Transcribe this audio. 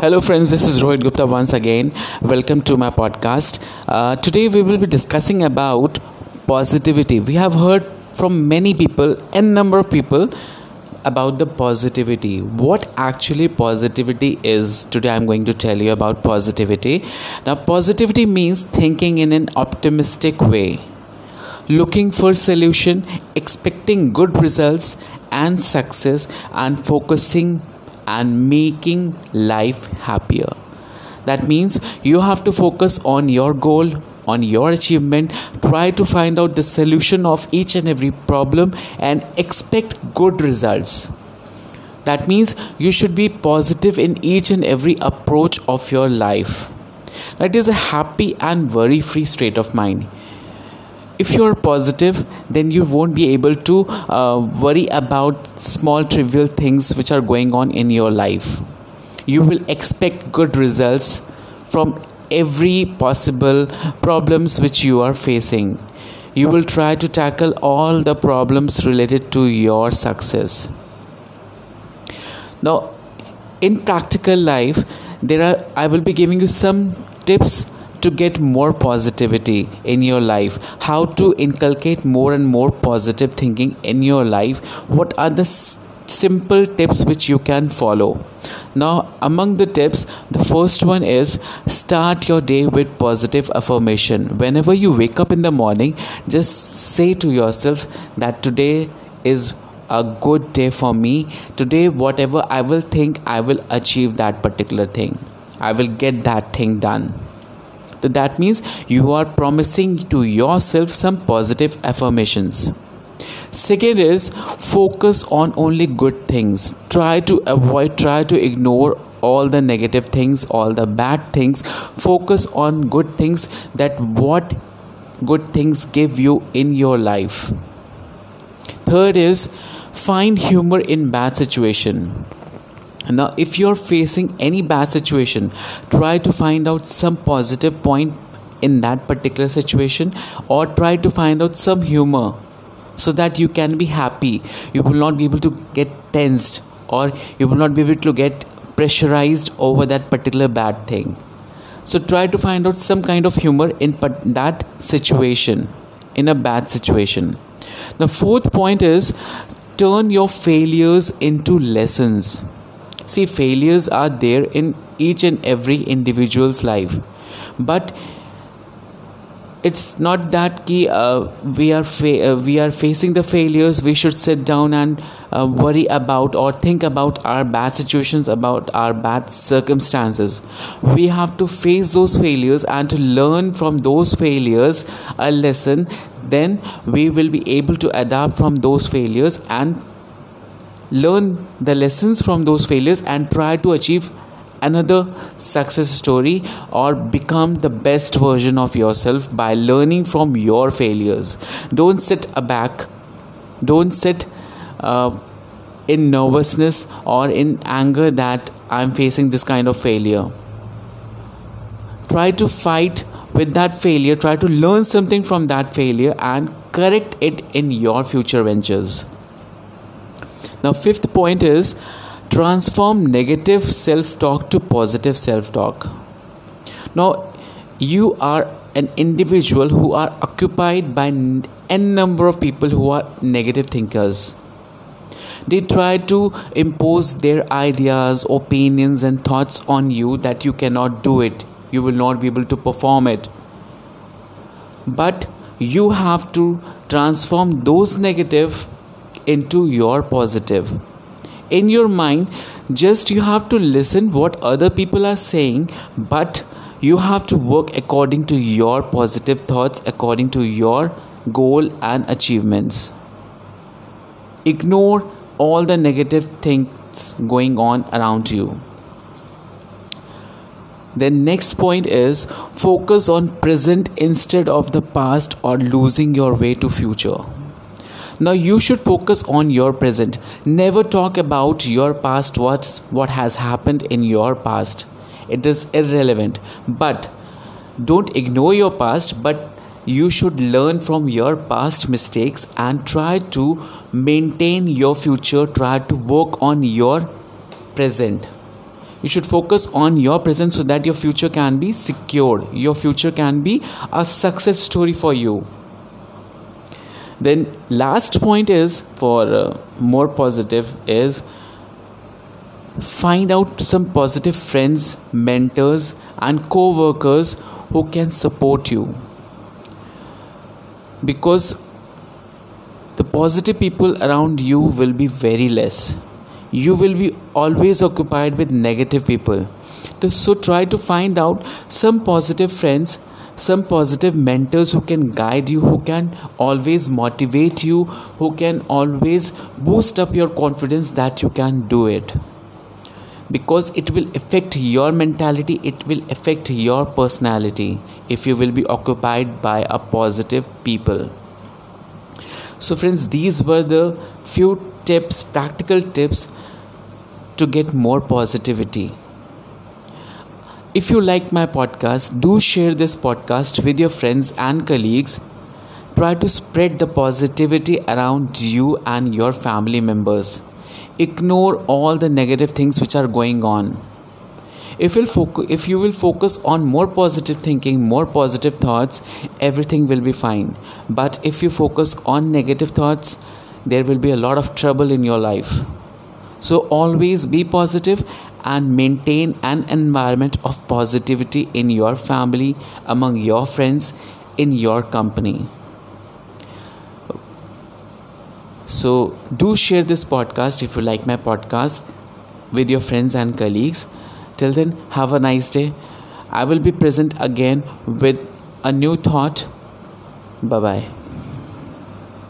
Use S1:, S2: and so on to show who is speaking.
S1: Hello, friends. This is Rohit Gupta once again. Welcome to my podcast. Uh, today, we will be discussing about positivity. We have heard from many people, n number of people, about the positivity. What actually positivity is? Today, I'm going to tell you about positivity. Now, positivity means thinking in an optimistic way, looking for solution, expecting good results and success, and focusing and making life happier. That means you have to focus on your goal, on your achievement, try to find out the solution of each and every problem, and expect good results. That means you should be positive in each and every approach of your life. That is a happy and worry free state of mind if you're positive then you won't be able to uh, worry about small trivial things which are going on in your life. You will expect good results from every possible problems which you are facing. You will try to tackle all the problems related to your success. Now in practical life there are i will be giving you some tips to get more positivity in your life how to inculcate more and more positive thinking in your life what are the s- simple tips which you can follow? Now among the tips the first one is start your day with positive affirmation. Whenever you wake up in the morning just say to yourself that today is a good day for me. Today whatever i will think i will achieve that particular thing. I will get that thing done that means you are promising to yourself some positive affirmations. Second is focus on only good things. Try to avoid, try to ignore all the negative things, all the bad things. Focus on good things that what good things give you in your life. Third is find humor in bad situation now if you're facing any bad situation try to find out some positive point in that particular situation or try to find out some humor so that you can be happy. You will not be able to get tensed or you will not be able to get pressurized over that particular bad thing. So try to find out some kind of humor in that situation in a bad situation. The fourth point is turn your failures into lessons See, failures are there in each and every individual's life, but it's not that ki, uh, we are fa- uh, we are facing the failures. We should sit down and uh, worry about or think about our bad situations, about our bad circumstances. We have to face those failures and to learn from those failures a lesson. Then we will be able to adapt from those failures and learn the lessons from those failures and try to achieve another success story or become the best version of yourself by learning from your failures. Don't sit aback. Don't sit uh, in nervousness or in anger that i'm facing this kind of failure. Try to fight with that failure. Try to learn something from that failure and correct it in your future ventures now, fifth point is transform negative self talk to positive self talk. Now, you are an individual who are occupied by n number of people who are negative thinkers. They try to impose their ideas, opinions, and thoughts on you that you cannot do it. You will not be able to perform it. But you have to transform those negative into your positive. In your mind just you have to listen what other people are saying but you have to work according to your positive thoughts according to your goal and achievements. Ignore all the negative things going on around you. The next point is focus on present instead of the past or losing your way to future now you should focus on your present. Never talk about your past what what has happened in your past. It is irrelevant. But don't ignore your past but you should learn from your past mistakes and try to maintain your future. Try to work on your present. You should focus on your present so that your future can be secured. Your future can be a success story for you then last point is for uh, more positive is find out some positive friends mentors and co-workers who can support you. Because the positive people around you will be very less. You will be always occupied with negative people. So try to find out some positive friends some positive mentors who can guide you who can always motivate you who can always boost up your confidence that you can do it. Because it will affect your mentality it will affect your personality if you will be occupied by a positive people. So friends these were the few tips practical tips to get more positivity if you like my podcast do share this podcast with your friends and colleagues. Try to spread the positivity around you and your family members. Ignore all the negative things which are going on. If you'll if you will focus on more positive thinking more positive thoughts everything will be fine. But if you focus on negative thoughts there will be a lot of trouble in your life so always be positive and maintain an environment of positivity in your family among your friends in your company so, do share this podcast if you like my podcast with your friends and colleagues. Till then, have a nice day. I will be present again with a new thought. Bye bye.